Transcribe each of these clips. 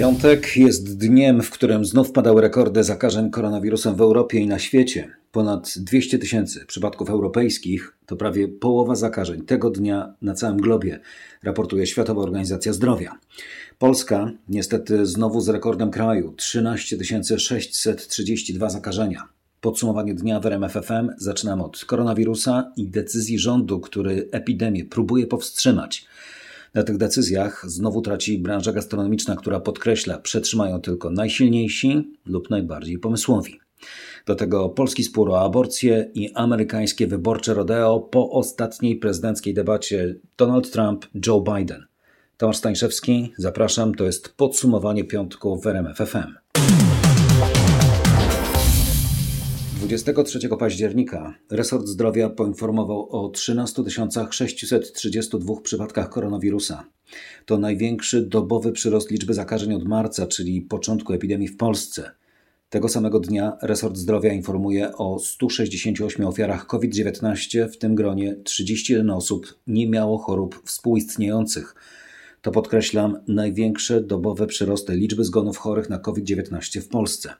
Piątek jest dniem, w którym znów padały rekordy zakażeń koronawirusem w Europie i na świecie. Ponad 200 tysięcy przypadków europejskich to prawie połowa zakażeń tego dnia na całym globie, raportuje Światowa Organizacja Zdrowia. Polska niestety znowu z rekordem kraju 13 632 zakażenia. Podsumowanie dnia w RMFFM zaczynam od koronawirusa i decyzji rządu, który epidemię próbuje powstrzymać. Na tych decyzjach znowu traci branża gastronomiczna, która podkreśla, przetrzymają tylko najsilniejsi lub najbardziej pomysłowi. Do tego polski spór o aborcję i amerykańskie wyborcze rodeo po ostatniej prezydenckiej debacie Donald Trump-Joe Biden. Tomasz Stańszewski, zapraszam, to jest podsumowanie piątku w RMF 23 października resort zdrowia poinformował o 13 632 przypadkach koronawirusa. To największy dobowy przyrost liczby zakażeń od marca, czyli początku epidemii w Polsce. Tego samego dnia resort zdrowia informuje o 168 ofiarach COVID-19, w tym gronie 31 osób nie miało chorób współistniejących. To podkreślam największe dobowe przyrosty liczby zgonów chorych na COVID-19 w Polsce.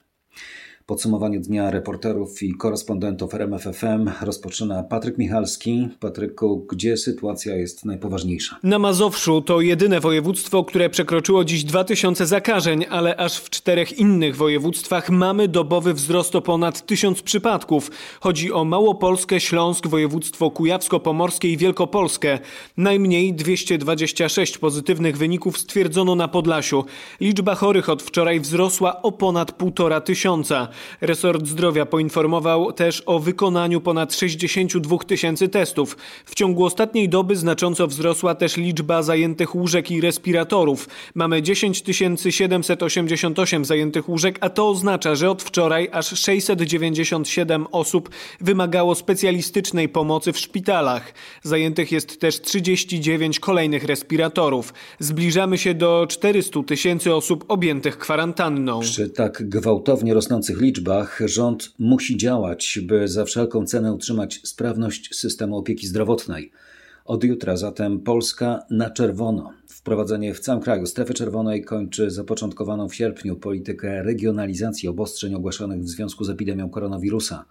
Podsumowanie dnia reporterów i korespondentów RMFFM rozpoczyna Patryk Michalski. Patryku, gdzie sytuacja jest najpoważniejsza? Na Mazowszu to jedyne województwo, które przekroczyło dziś 2000 zakażeń, ale aż w czterech innych województwach mamy dobowy wzrost o ponad 1000 przypadków. Chodzi o Małopolskę, Śląsk, województwo kujawsko-pomorskie i Wielkopolskę. Najmniej 226 pozytywnych wyników stwierdzono na Podlasiu. Liczba chorych od wczoraj wzrosła o ponad półtora tysiąca. Resort Zdrowia poinformował też o wykonaniu ponad 62 tysięcy testów. W ciągu ostatniej doby znacząco wzrosła też liczba zajętych łóżek i respiratorów. Mamy 10 788 zajętych łóżek, a to oznacza, że od wczoraj aż 697 osób wymagało specjalistycznej pomocy w szpitalach. Zajętych jest też 39 kolejnych respiratorów. Zbliżamy się do 400 tysięcy osób objętych kwarantanną. Przy tak gwałtownie rosnących liczbach rząd musi działać, by za wszelką cenę utrzymać sprawność systemu opieki zdrowotnej. Od jutra zatem Polska na czerwono. Wprowadzenie w całym kraju strefy czerwonej kończy zapoczątkowaną w sierpniu politykę regionalizacji obostrzeń ogłaszanych w związku z epidemią koronawirusa.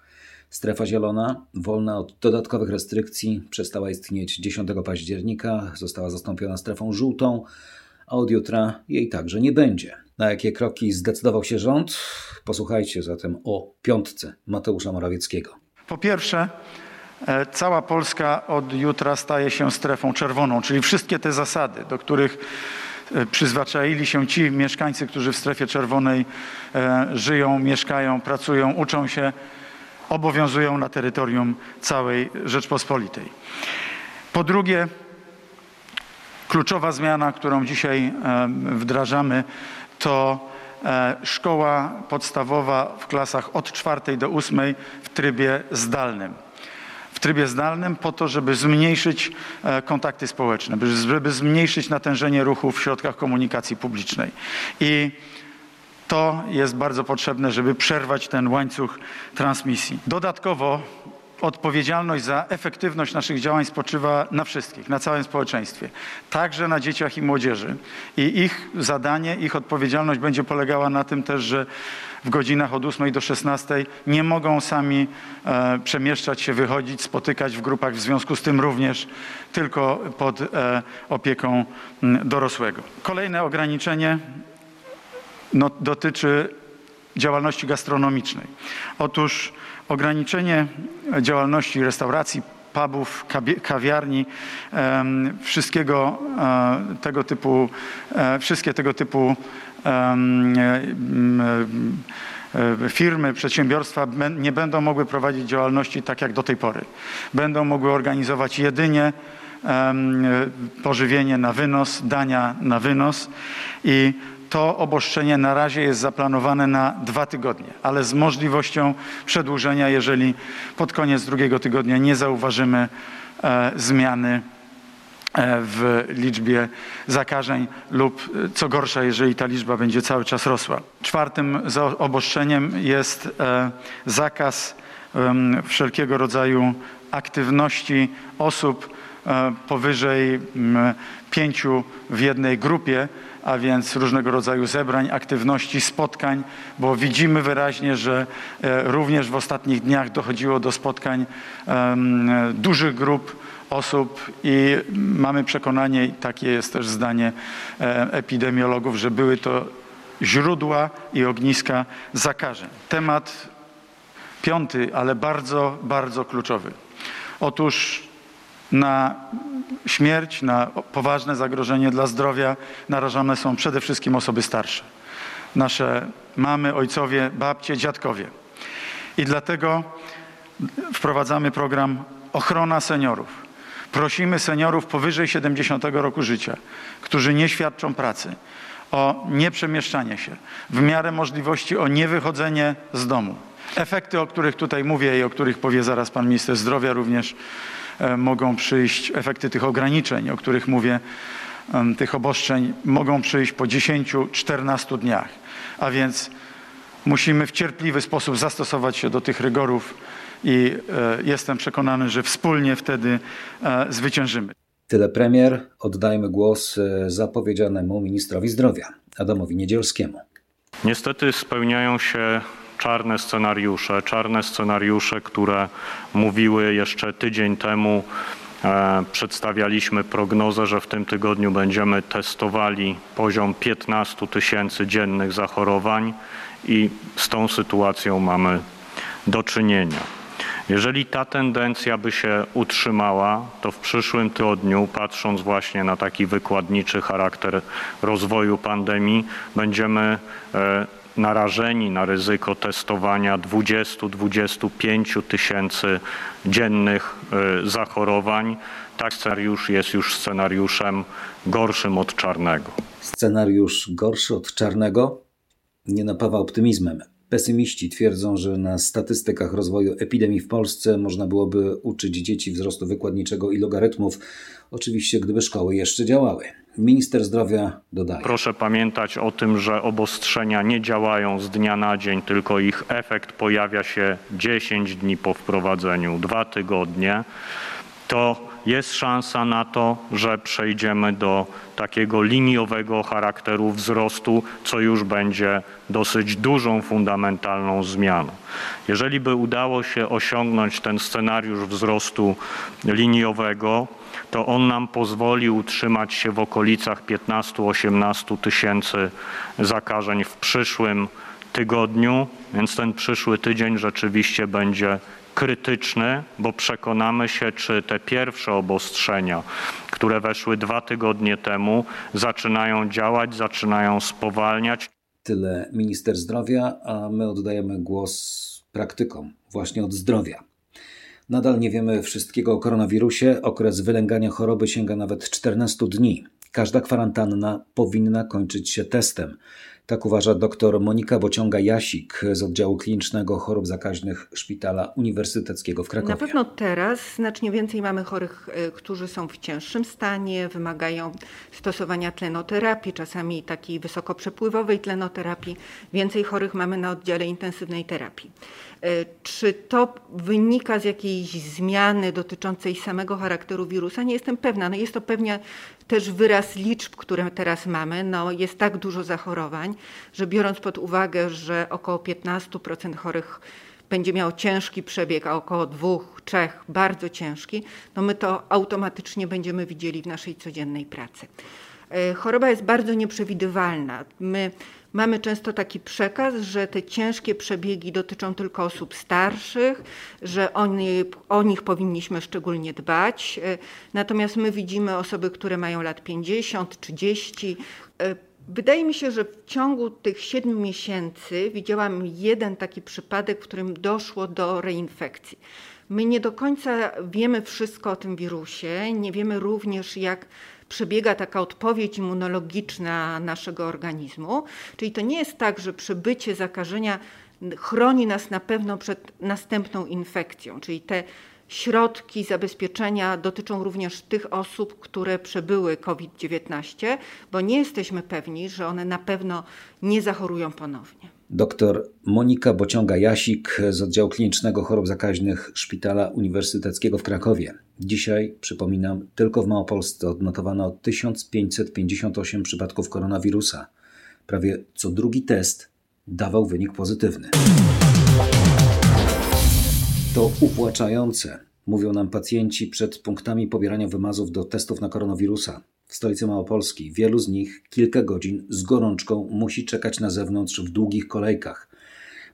Strefa zielona, wolna od dodatkowych restrykcji, przestała istnieć 10 października, została zastąpiona strefą żółtą, a od jutra jej także nie będzie. Na jakie kroki zdecydował się rząd? Posłuchajcie zatem o piątce Mateusza Morawieckiego. Po pierwsze, e, cała Polska od jutra staje się strefą czerwoną, czyli wszystkie te zasady, do których e, przyzwyczaili się ci mieszkańcy, którzy w strefie czerwonej e, żyją, mieszkają, pracują, uczą się, obowiązują na terytorium całej Rzeczpospolitej. Po drugie, kluczowa zmiana, którą dzisiaj wdrażamy, to e, szkoła podstawowa w klasach od czwartej do ósmej w trybie zdalnym. W trybie zdalnym po to, żeby zmniejszyć e, kontakty społeczne, żeby zmniejszyć natężenie ruchu w środkach komunikacji publicznej. I to jest bardzo potrzebne, żeby przerwać ten łańcuch transmisji. Dodatkowo odpowiedzialność za efektywność naszych działań spoczywa na wszystkich, na całym społeczeństwie, także na dzieciach i młodzieży. I ich zadanie, ich odpowiedzialność będzie polegała na tym też, że w godzinach od 8 do 16 nie mogą sami e, przemieszczać się, wychodzić, spotykać w grupach, w związku z tym również tylko pod e, opieką dorosłego. Kolejne ograniczenie no, dotyczy działalności gastronomicznej. Otóż ograniczenie działalności restauracji, pubów, kawiarni, wszystkiego e, tego typu, e, wszystkie tego typu e, firmy, przedsiębiorstwa nie będą mogły prowadzić działalności tak jak do tej pory. Będą mogły organizować jedynie pożywienie na wynos, dania na wynos i to obostrzenie na razie jest zaplanowane na dwa tygodnie, ale z możliwością przedłużenia, jeżeli pod koniec drugiego tygodnia nie zauważymy e, zmiany e, w liczbie zakażeń lub e, co gorsza, jeżeli ta liczba będzie cały czas rosła. Czwartym obostrzeniem jest e, zakaz wszelkiego rodzaju aktywności osób e, powyżej pięciu w jednej grupie, a więc różnego rodzaju zebrań, aktywności, spotkań, bo widzimy wyraźnie, że e, również w ostatnich dniach dochodziło do spotkań dużych grup osób i mamy przekonanie, i takie jest też zdanie e, epidemiologów, że były to źródła i ogniska zakażeń. Temat piąty, ale bardzo, bardzo kluczowy. Otóż na śmierć, na poważne zagrożenie dla zdrowia narażone są przede wszystkim osoby starsze. Nasze mamy, ojcowie, babcie, dziadkowie. I dlatego wprowadzamy program Ochrona Seniorów. Prosimy seniorów powyżej 70 roku życia, którzy nie świadczą pracy, o nieprzemieszczanie się, w miarę możliwości o niewychodzenie z domu. Efekty, o których tutaj mówię i o których powie zaraz pan minister zdrowia również e, mogą przyjść, efekty tych ograniczeń, o których mówię, tych obostrzeń mogą przyjść po 10-14 dniach. A więc musimy w cierpliwy sposób zastosować się do tych rygorów i e, jestem przekonany, że wspólnie wtedy e, zwyciężymy. Tyle premier. Oddajmy głos zapowiedzianemu ministrowi zdrowia, Adamowi Niedzielskiemu. Niestety spełniają się czarne scenariusze, czarne scenariusze, które mówiły jeszcze tydzień temu, e, przedstawialiśmy prognozę, że w tym tygodniu będziemy testowali poziom 15 tysięcy dziennych zachorowań i z tą sytuacją mamy do czynienia. Jeżeli ta tendencja by się utrzymała, to w przyszłym tygodniu, patrząc właśnie na taki wykładniczy charakter rozwoju pandemii, będziemy e, narażeni na ryzyko testowania 20-25 tysięcy dziennych e, zachorowań. Tak scenariusz jest już scenariuszem gorszym od czarnego. Scenariusz gorszy od czarnego nie napawa optymizmem. Pesymiści twierdzą, że na statystykach rozwoju epidemii w Polsce można byłoby uczyć dzieci wzrostu wykładniczego i logarytmów, oczywiście gdyby szkoły jeszcze działały. Minister zdrowia dodaje. Proszę pamiętać o tym, że obostrzenia nie działają z dnia na dzień, tylko ich efekt pojawia się 10 dni po wprowadzeniu, dwa tygodnie. To jest szansa na to, że przejdziemy do takiego liniowego charakteru wzrostu, co już będzie dosyć dużą, fundamentalną zmianą. Jeżeli by udało się osiągnąć ten scenariusz wzrostu liniowego, to on nam pozwoli utrzymać się w okolicach 15-18 tysięcy zakażeń w przyszłym tygodniu, więc ten przyszły tydzień rzeczywiście będzie krytyczny, bo przekonamy się, czy te pierwsze obostrzenia, które weszły dwa tygodnie temu, zaczynają działać, zaczynają spowalniać. Tyle minister zdrowia, a my oddajemy głos praktykom właśnie od zdrowia. Nadal nie wiemy wszystkiego o koronawirusie. Okres wylęgania choroby sięga nawet 14 dni. Każda kwarantanna powinna kończyć się testem. Tak uważa dr Monika Bociąga-Jasik z oddziału klinicznego chorób zakaźnych Szpitala Uniwersyteckiego w Krakowie. Na pewno teraz znacznie więcej mamy chorych, e, którzy są w cięższym stanie, wymagają stosowania tlenoterapii, czasami takiej wysokoprzepływowej tlenoterapii. Więcej chorych mamy na oddziale intensywnej terapii. E, czy to wynika z jakiejś zmiany dotyczącej samego charakteru wirusa? Nie jestem pewna. No jest to pewnie też wyraz liczb, które teraz mamy. No jest tak dużo zachorowań, że biorąc pod uwagę, że około 15% chorych będzie miało ciężki przebieg, a około dwóch, trzech bardzo ciężki, no my to automatycznie będziemy widzieli w naszej codziennej pracy. E, choroba jest bardzo nieprzewidywalna. My Mamy często taki przekaz, że te ciężkie przebiegi dotyczą tylko osób starszych, że oni, o nich powinniśmy szczególnie dbać. E, natomiast my widzimy osoby, które mają lat 50, 30. Wydaje mi się, że w ciągu tych siedmiu miesięcy widziałam jeden taki przypadek, w którym doszło do reinfekcji. My nie do końca wiemy wszystko o tym wirusie, nie wiemy również, jak przebiega taka odpowiedź immunologiczna naszego organizmu. Czyli to nie jest tak, że przebycie zakażenia chroni nas na pewno przed następną infekcją, czyli te środki zabezpieczenia dotyczą również tych osób, które przebyły COVID-19, bo nie jesteśmy pewni, że one na pewno nie zachorują ponownie. Doktor Monika Bociąga-Jasik z oddziału klinicznego chorób zakaźnych Szpitala Uniwersyteckiego w Krakowie. Dzisiaj, przypominam, tylko w Małopolsce odnotowano 1558 przypadków koronawirusa. Prawie co drugi test dawał wynik pozytywny. To upłaczające, mówią nam pacjenci przed punktami pobierania wymazów do testów na koronawirusa. W stolicy Małopolski wielu z nich kilka godzin z gorączką musi czekać na zewnątrz w długich kolejkach.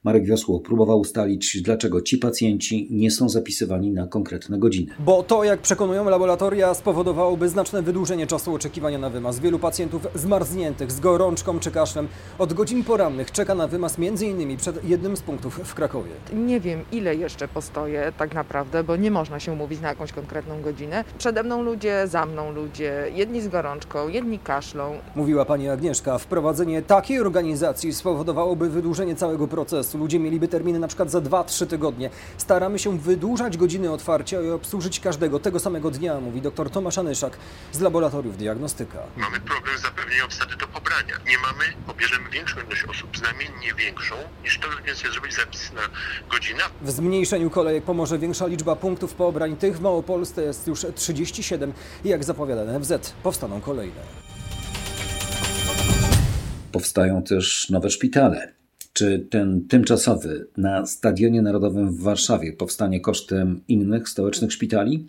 Marek Wiosło próbował ustalić, dlaczego ci pacjenci nie są zapisywani na konkretne godziny. Bo to, jak przekonują laboratoria, spowodowałoby znaczne wydłużenie czasu oczekiwania na wymaz. Wielu pacjentów zmarzniętych, z gorączką czy kaszlem od godzin porannych czeka na wymaz m.in. przed jednym z punktów w Krakowie. Nie wiem, ile jeszcze postoję tak naprawdę, bo nie można się umówić na jakąś konkretną godzinę. Przede mną ludzie, za mną ludzie, jedni z gorączką, jedni kaszlą. Mówiła pani Agnieszka, wprowadzenie takiej organizacji spowodowałoby wydłużenie całego procesu. Ludzie mieliby terminy na przykład za 2-3 tygodnie. Staramy się wydłużać godziny otwarcia i obsłużyć każdego tego samego dnia, mówi dr Tomasz Anyszak z laboratoriów diagnostyka. Mamy problem z zapewnieniem obsady do pobrania. Nie mamy, pobierzemy większą ilość osób, znamiennie większą, niż to, więc jest zrobić zapis na godzinę. W zmniejszeniu kolejek pomoże większa liczba punktów pobrań. Tych w Małopolsce jest już 37 i jak zapowiada NFZ, powstaną kolejne. Powstają też nowe szpitale. Czy ten tymczasowy na Stadionie Narodowym w Warszawie powstanie kosztem innych stołecznych szpitali?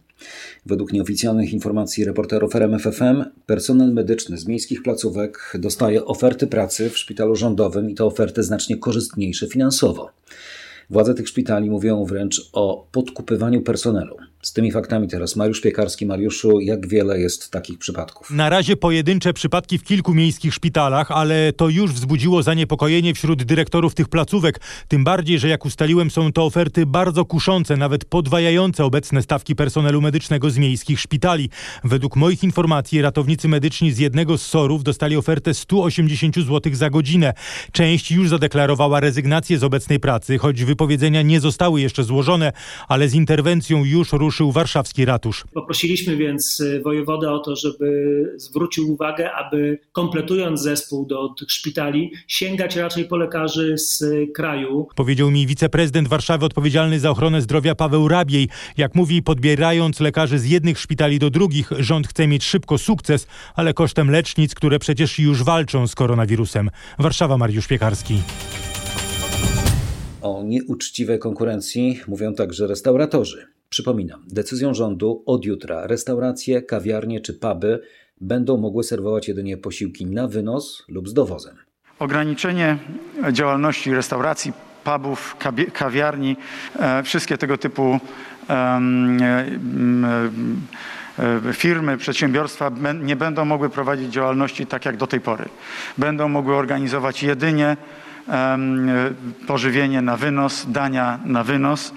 Według nieoficjalnych informacji reporterów RMFFM, personel medyczny z miejskich placówek dostaje oferty pracy w szpitalu rządowym i to oferty znacznie korzystniejsze finansowo. Władze tych szpitali mówią wręcz o podkupywaniu personelu. Z tymi faktami teraz Mariusz Piekarski. Mariuszu, jak wiele jest takich przypadków? Na razie pojedyncze przypadki w kilku miejskich szpitalach, ale to już wzbudziło zaniepokojenie wśród dyrektorów tych placówek. Tym bardziej, że jak ustaliłem, są to oferty bardzo kuszące, nawet podwajające obecne stawki personelu medycznego z miejskich szpitali. Według moich informacji ratownicy medyczni z jednego z SOR-ów dostali ofertę 180 zł za godzinę. Część już zadeklarowała rezygnację z obecnej pracy, choć wypowiedzenia nie zostały jeszcze złożone, ale z interwencją już ruszył warszawski ratusz. Poprosiliśmy więc wojewodę o to, żeby zwrócił uwagę, aby kompletując zespół do tych szpitali, sięgać raczej po lekarzy z kraju. Powiedział mi wiceprezydent Warszawy odpowiedzialny za ochronę zdrowia Paweł Rabiej. Jak mówi, podbierając lekarzy z jednych szpitali do drugich, rząd chce mieć szybko sukces, ale kosztem lecznic, które przecież już walczą z koronawirusem. Warszawa, Mariusz Piekarski. O nieuczciwej konkurencji mówią także restauratorzy. Przypominam, decyzją rządu od jutra restauracje, kawiarnie czy puby będą mogły serwować jedynie posiłki na wynos lub z dowozem. Ograniczenie działalności restauracji, pubów, kawiarni, e, wszystkie tego typu firmy, przedsiębiorstwa nie będą mogły prowadzić działalności tak jak do tej pory. Będą mogły organizować jedynie pożywienie na wynos, dania na wynos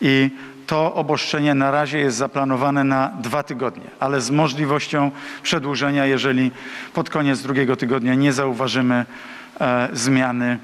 i to obostrzenie na razie jest zaplanowane na dwa tygodnie, ale z możliwością przedłużenia, jeżeli pod koniec drugiego tygodnia nie zauważymy e, zmiany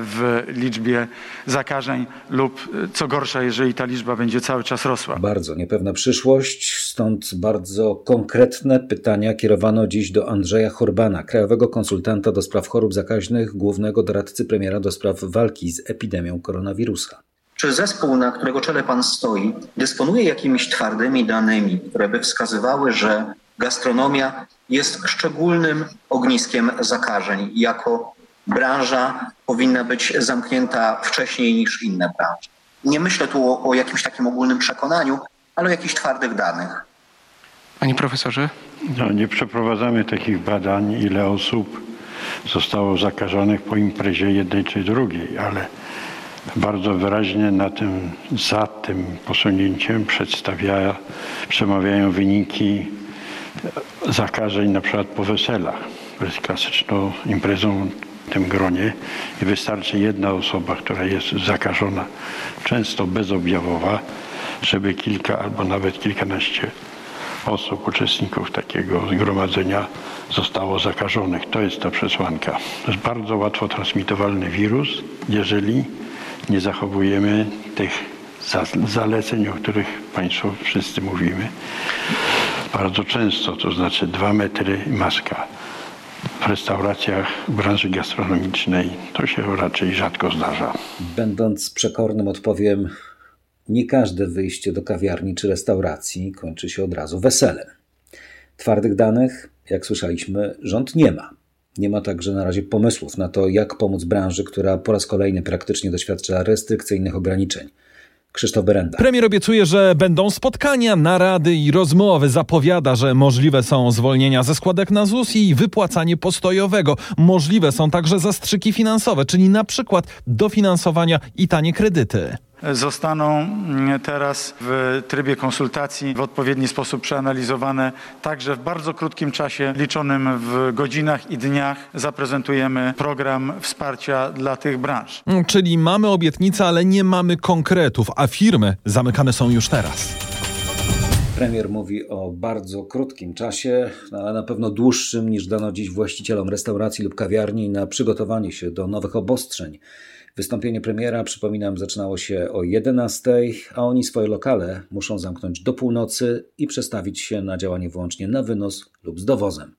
w liczbie zakażeń lub co gorsza, jeżeli ta liczba będzie cały czas rosła. Bardzo niepewna przyszłość, stąd bardzo konkretne pytania kierowano dziś do Andrzeja Horbana, krajowego konsultanta do spraw chorób zakaźnych, głównego doradcy premiera do spraw walki z epidemią koronawirusa. Czy zespół, na którego czele pan stoi, dysponuje jakimiś twardymi danymi, które by wskazywały, że gastronomia jest szczególnym ogniskiem zakażeń jako branża powinna być zamknięta wcześniej niż inne branże. Nie myślę tu o, o jakimś takim ogólnym przekonaniu, ale o jakichś twardych danych. Panie profesorze? No, nie przeprowadzamy takich badań, ile osób zostało zakażonych po imprezie jednej czy drugiej, ale bardzo wyraźnie na tym, za tym posunięciem przedstawia, przemawiają wyniki zakażeń na przykład po weselach. To jest klasyczną imprezą w tym gronie i wystarczy jedna osoba, która jest zakażona, często bezobjawowa, żeby kilka albo nawet kilkanaście osób, uczestników takiego zgromadzenia zostało zakażonych. To jest ta przesłanka. To jest bardzo łatwo transmitowalny wirus, jeżeli nie zachowujemy tych zaleceń, o których Państwo wszyscy mówimy. Bardzo często, to znaczy dwa metry maska. w restauracjach branży gastronomicznej to się raczej rzadko zdarza. Będąc przekornym odpowiem, nie każde wyjście do kawiarni czy restauracji kończy się od razu weselem. Twardych danych, jak słyszeliśmy, rząd nie ma. Nie ma także na razie pomysłów na to, jak pomóc branży, która po raz kolejny praktycznie doświadcza restrykcyjnych ograniczeń. Krzysztof Berenda. Premier obiecuje, że będą spotkania, narady i rozmowy. Zapowiada, że możliwe są zwolnienia ze składek na ZUS i wypłacanie postojowego. Możliwe są także zastrzyki finansowe, czyli na przykład dofinansowania i tanie kredyty zostaną mm, teraz w trybie konsultacji w odpowiedni sposób przeanalizowane. Także w bardzo krótkim czasie, liczonym w godzinach i dniach, zaprezentujemy program wsparcia dla tych branż. Mm, czyli mamy obietnice, ale nie mamy konkretów, a firmy zamykane są już teraz. Premier mówi o bardzo krótkim czasie, no, ale na pewno dłuższym niż dano dziś właścicielom restauracji lub kawiarni na przygotowanie się do nowych obostrzeń. Wystąpienie premiera, przypominam, zaczynało się o 11, a oni swoje lokale muszą zamknąć do północy i przestawić się na działanie wyłącznie na wynos lub z dowozem.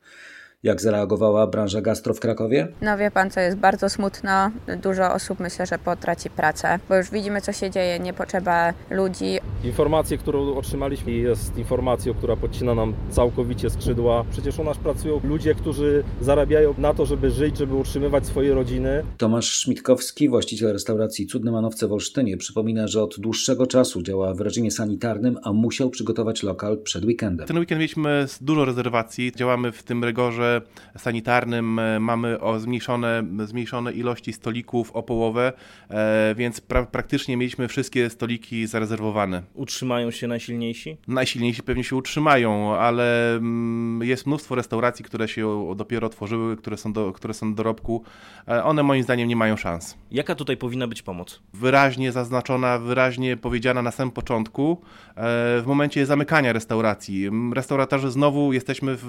Jak zareagowała branża gastro w Krakowie? No wie pan, co jest bardzo smutno. Dużo osób myślę, że potraci pracę, bo już widzimy, co się dzieje, nie potrzeba ludzi. Informacja, którą otrzymaliśmy jest informacją, która podcina nam całkowicie skrzydła. Przecież u nas pracują ludzie, którzy zarabiają na to, żeby żyć, żeby utrzymywać swoje rodziny. Tomasz Szmitkowski, właściciel restauracji Cudne Manowce w Olsztynie, przypomina, że od dłuższego czasu działa w reżimie sanitarnym, a musiał przygotować lokal przed weekendem. Ten weekend mieliśmy dużo rezerwacji. Działamy w tym rygorze sanitarnym e, mamy o zmniejszone, zmniejszone ilości stolików o połowę, e, więc pra praktycznie mieliśmy wszystkie stoliki zarezerwowane. Utrzymają się najsilniejsi? Najsilniejsi pewnie się utrzymają, ale mm, jest mnóstwo restauracji, które się dopiero otworzyły, które są, do, które są do dorobku. E, one moim zdaniem nie mają szans. Jaka tutaj powinna być pomoc? Wyraźnie zaznaczona, wyraźnie powiedziana na samym początku, w momencie zamykania restauracji. Restauratorzy znowu jesteśmy w,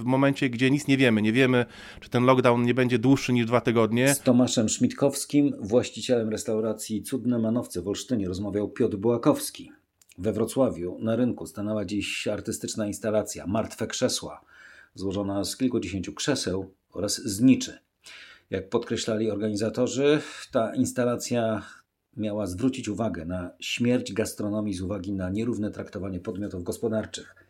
w momencie, gdzie nic nie wiemy. Nie wiemy, czy ten lockdown nie będzie dłuższy niż dwa tygodnie. Z Tomaszem Szmitkowskim, właścicielem restauracji Cudne Manowce w Olsztynie, rozmawiał Piotr Bułakowski. We Wrocławiu na rynku stanęła dziś artystyczna instalacja Martwe Krzesła, złożona z kilkudziesięciu krzeseł oraz zniczy. Jak podkreślali organizatorzy, ta instalacja miała zwrócić uwagę na śmierć gastronomii z uwagi na nierówne traktowanie podmiotów gospodarczych.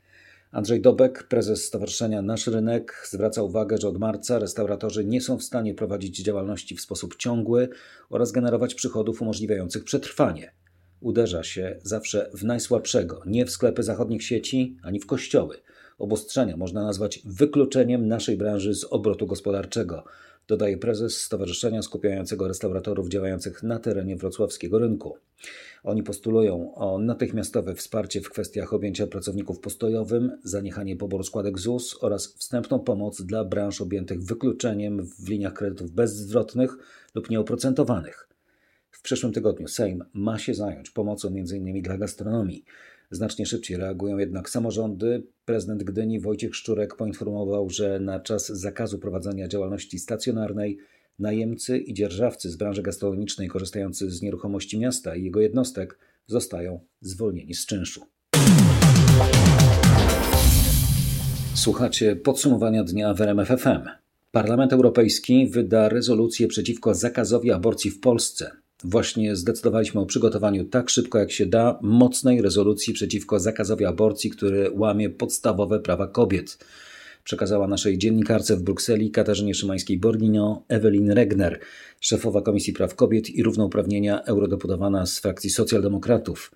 Andrzej Dobek, prezes Stowarzyszenia Nasz Rynek, zwraca uwagę, że od marca restauratorzy nie są w stanie prowadzić działalności w sposób ciągły oraz generować przychodów umożliwiających przetrwanie. Uderza się zawsze w najsłabszego, nie w sklepy zachodnich sieci ani w kościoły. Obostrzenia można nazwać wykluczeniem naszej branży z obrotu gospodarczego, dodaje prezes Stowarzyszenia skupiającego restauratorów działających na terenie wrocławskiego rynku. Oni postulują o natychmiastowe wsparcie w kwestiach objęcia pracowników postojowym, zaniechanie poboru składek ZUS oraz wstępną pomoc dla branż objętych wykluczeniem w liniach kredytów bezzwrotnych lub nieoprocentowanych. W przyszłym tygodniu Sejm ma się zająć pomocą m.in. dla gastronomii. Znacznie szybciej reagują jednak samorządy. Prezydent Gdyni Wojciech Szczurek poinformował, że na czas zakazu prowadzenia działalności stacjonarnej najemcy i dzierżawcy z branży gastronomicznej korzystający z nieruchomości miasta i jego jednostek zostają zwolnieni z czynszu. Słuchacie podsumowania dnia w RMF FM. Parlament Europejski wyda rezolucję przeciwko zakazowi aborcji w Polsce. Właśnie zdecydowaliśmy o przygotowaniu tak szybko jak się da mocnej rezolucji przeciwko zakazowi aborcji, który łamie podstawowe prawa kobiet. Przekazała naszej dziennikarce w Brukseli Katarzynie Szymańskiej-Borginio Ewelin Regner, szefowa Komisji Praw Kobiet i Równouprawnienia eurodeputowana z frakcji socjaldemokratów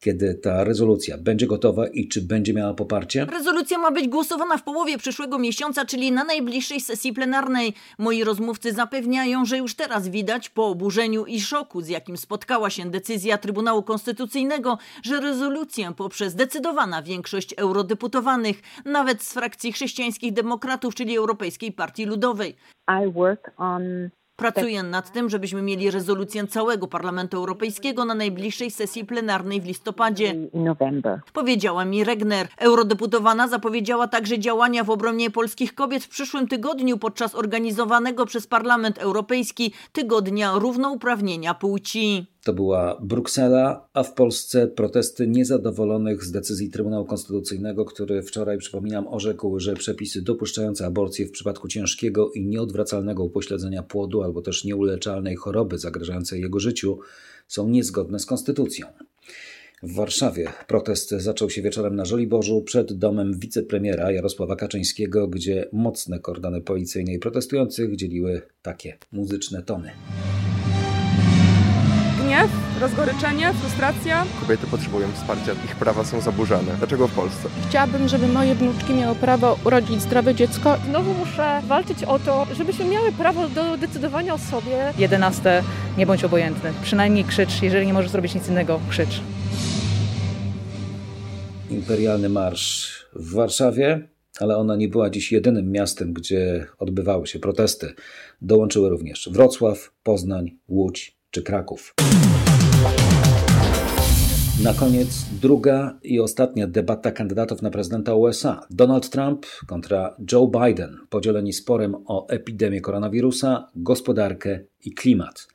kiedy ta rezolucja będzie gotowa i czy będzie miała poparcie? Rezolucja ma być głosowana w połowie przyszłego miesiąca, czyli na najbliższej sesji plenarnej. Moi rozmówcy zapewniają, że już teraz widać po oburzeniu i szoku, z jakim spotkała się decyzja Trybunału Konstytucyjnego, że rezolucję poprze zdecydowana większość eurodeputowanych, nawet z frakcji chrześcijańskich demokratów, czyli Europejskiej Partii Ludowej. I work on Pracuję nad tym, żebyśmy mieli rezolucję całego Parlamentu Europejskiego na najbliższej sesji plenarnej w listopadzie. Powiedziała mi Regner. Eurodeputowana zapowiedziała także działania w obronie polskich kobiet w przyszłym tygodniu podczas organizowanego przez Parlament Europejski Tygodnia Równouprawnienia Płci. To była Bruksela, a w Polsce protesty niezadowolonych z decyzji Trybunału Konstytucyjnego, który wczoraj, przypominam, orzekł, że przepisy dopuszczające aborcję w przypadku ciężkiego i nieodwracalnego upośledzenia płodu albo też nieuleczalnej choroby zagrażającej jego życiu są niezgodne z konstytucją. W Warszawie protest zaczął się wieczorem na Żoliborzu przed domem wicepremiera Jarosława Kaczyńskiego, gdzie mocne kordony policyjne i protestujących dzieliły takie muzyczne tony rozgoryczenie, frustracja. Kobiety potrzebują wsparcia, ich prawa są zaburzane. Dlaczego w Polsce? Chciałabym, żeby moje wnuczki miały prawo urodzić zdrowe dziecko. Znowu muszę walczyć o to, żebyśmy miały prawo do decydowania o sobie. 11. Nie bądź obojętny. Przynajmniej krzycz. Jeżeli nie możesz zrobić nic innego, krzycz. Imperialny Marsz w Warszawie, ale ona nie była dziś jedynym miastem, gdzie odbywały się protesty. Dołączyły również Wrocław, Poznań, Łódź czy Kraków. Na koniec druga i ostatnia debata kandydatów na prezydenta USA. Donald Trump kontra Joe Biden, podzieleni sporem o epidemię koronawirusa, gospodarkę i klimat.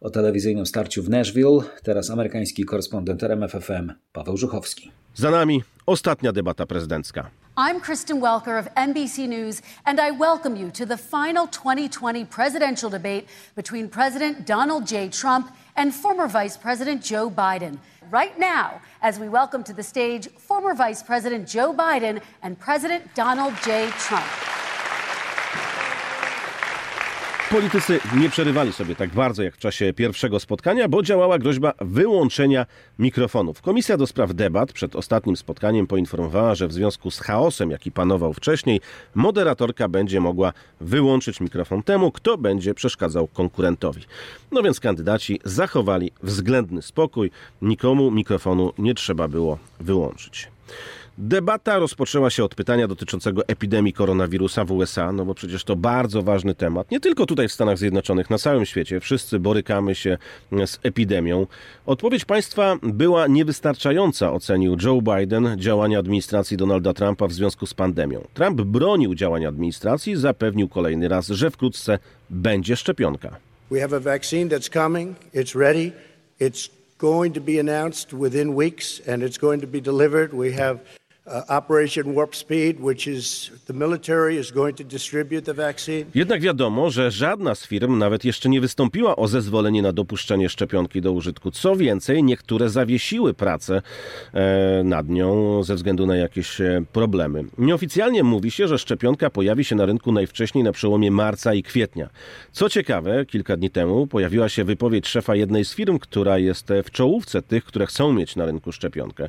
O telewizyjnym starciu w Nashville teraz amerykański korespondent RMFFM Paweł Żuchowski. Za nami ostatnia debata prezydencka. I'm Kristen Welker of NBC News, and I welcome you to the final 2020 presidential debate between President Donald J. Trump and former Vice President Joe Biden. Right now, as we welcome to the stage former Vice President Joe Biden and President Donald J. Trump. Politycy nie przerywali sobie tak bardzo jak w czasie pierwszego spotkania, bo działała groźba wyłączenia mikrofonów. Komisja do spraw debat przed ostatnim spotkaniem poinformowała, że w związku z chaosem, jaki panował wcześniej, moderatorka będzie mogła wyłączyć mikrofon temu, kto będzie przeszkadzał konkurentowi. No więc kandydaci zachowali względny spokój, nikomu mikrofonu nie trzeba było wyłączyć. Debata rozpoczęła się od pytania dotyczącego epidemii koronawirusa w USA, no bo przecież to bardzo ważny temat. Nie tylko tutaj w Stanach Zjednoczonych, na całym świecie. Wszyscy borykamy się z epidemią. Odpowiedź państwa była niewystarczająca, ocenił Joe Biden działania administracji Donalda Trumpa w związku z pandemią. Trump bronił działań administracji, zapewnił kolejny raz, że wkrótce będzie szczepionka. We have a vaccine that's coming. It's ready. It's going to be announced within weeks and it's going to be delivered. We have jednak wiadomo, że żadna z firm nawet jeszcze nie wystąpiła o zezwolenie na dopuszczenie szczepionki do użytku. Co więcej, niektóre zawiesiły pracę e, nad nią ze względu na jakieś e, problemy. Nieoficjalnie mówi się, że szczepionka pojawi się na rynku najwcześniej na przełomie marca i kwietnia. Co ciekawe, kilka dni temu pojawiła się wypowiedź szefa jednej z firm, która jest w czołówce tych, które chcą mieć na rynku szczepionkę.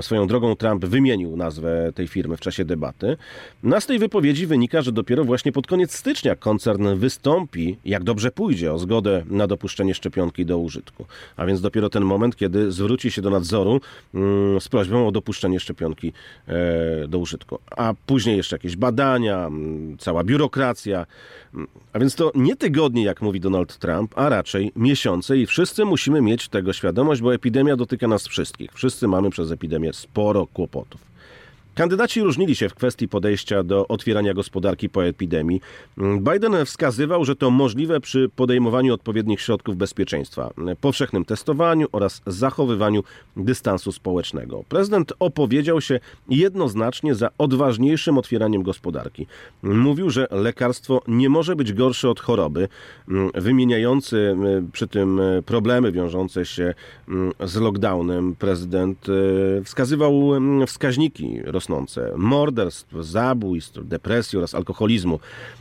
Swoją drogą Trump wymienił nazwę tej firmy w czasie debaty. No z tej wypowiedzi wynika, że dopiero właśnie pod koniec stycznia koncern wystąpi, jak dobrze pójdzie, o zgodę na dopuszczenie szczepionki do użytku. A więc dopiero ten moment, kiedy zwróci się do nadzoru mm, z prośbą o dopuszczenie szczepionki e, do użytku. A później jeszcze jakieś badania, mm, cała biurokracja. Mm, a więc to nie tygodnie, jak mówi Donald Trump, a raczej miesiące i wszyscy musimy mieć tego świadomość, bo epidemia dotyka nas wszystkich. Wszyscy mamy przez epidemię sporo kłopotów. Kandydaci różnili się w kwestii podejścia do otwierania gospodarki po epidemii. Biden wskazywał, że to możliwe przy podejmowaniu odpowiednich środków bezpieczeństwa, powszechnym testowaniu oraz zachowywaniu dystansu społecznego. Prezydent opowiedział się jednoznacznie za odważniejszym otwieraniem gospodarki. Mówił, że lekarstwo nie może być gorsze od choroby, wymieniający przy tym problemy wiążące się z lockdownem. Prezydent wskazywał wskaźniki rosnące morderstw, zabójstw, depresji oraz alkoholizmu.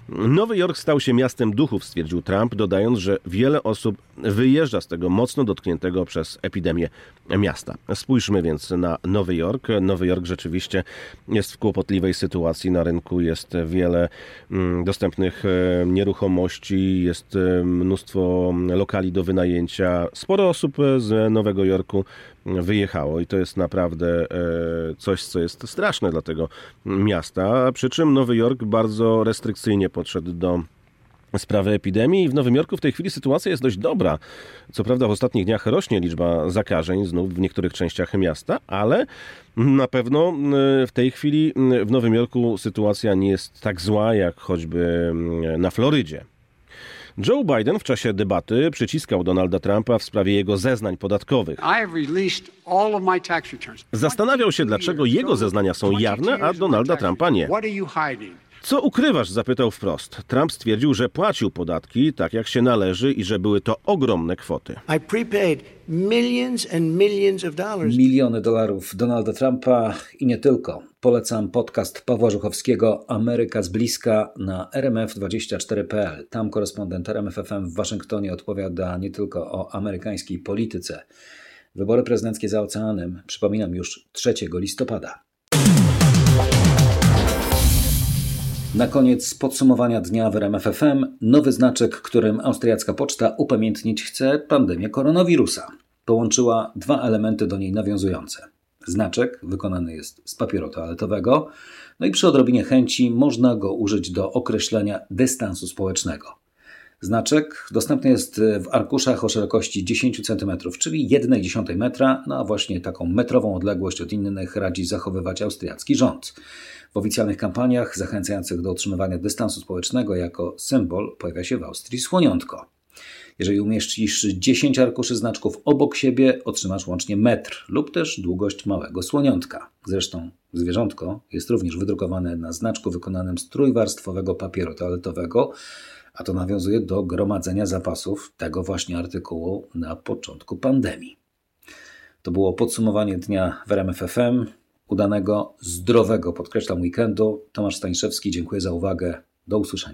Nowy Jork stał się miastem duchów, stwierdził Trump, dodając, że wiele osób wyjeżdża z tego mocno dotkniętego przez epidemię miasta. Spójrzmy więc na Nowy Jork. Nowy Jork rzeczywiście jest w kłopotliwej sytuacji. Na rynku jest wiele mm, dostępnych e, nieruchomości, jest e, mnóstwo lokali do wynajęcia. Sporo osób z Nowego Jorku wyjechało i to jest naprawdę e, coś, co jest straszne dla tego miasta. Przy czym Nowy Jork bardzo restrykcyjnie podszedł do sprawy epidemii. W Nowym Jorku w tej chwili sytuacja jest dość dobra. Co prawda w ostatnich dniach rośnie liczba zakażeń znów w niektórych częściach miasta, ale na pewno e, w tej chwili w Nowym Jorku sytuacja nie jest tak zła jak choćby na Florydzie. Joe Biden w czasie debaty przyciskał Donalda Trumpa w sprawie jego zeznań podatkowych. Zastanawiał się, dlaczego jego zeznania są jawne, a Donalda Trumpa nie. Co ukrywasz? zapytał wprost. Trump stwierdził, że płacił podatki tak jak się należy i że były to ogromne kwoty. Miliony dolarów Donalda Trumpa i nie tylko. Polecam podcast Pawła Żuchowskiego Ameryka z bliska na rmf24.pl. Tam korespondent RMFFM w Waszyngtonie odpowiada nie tylko o amerykańskiej polityce. Wybory prezydenckie za oceanem, przypominam już 3 listopada. Na koniec podsumowania dnia w RMFFM nowy znaczek, którym austriacka poczta upamiętnić chce pandemię koronawirusa. Połączyła dwa elementy do niej nawiązujące. Znaczek wykonany jest z papieru toaletowego, no i przy odrobinie chęci można go użyć do określenia dystansu społecznego. Znaczek dostępny jest w arkuszach o szerokości 10 cm, czyli 1,1 metra, no a właśnie taką metrową odległość od innych radzi zachowywać austriacki rząd. W oficjalnych kampaniach zachęcających do utrzymywania dystansu społecznego jako symbol pojawia się w Austrii słoniątko. Jeżeli umieścisz 10 arkuszy znaczków obok siebie, otrzymasz łącznie metr lub też długość małego słoniątka. Zresztą zwierzątko jest również wydrukowane na znaczku wykonanym z trójwarstwowego papieru toaletowego, a to nawiązuje do gromadzenia zapasów tego właśnie artykułu na początku pandemii. To było podsumowanie dnia w udanego, zdrowego, podkreślam, weekendu. Tomasz Stańszewski, dziękuję za uwagę. Do usłyszenia.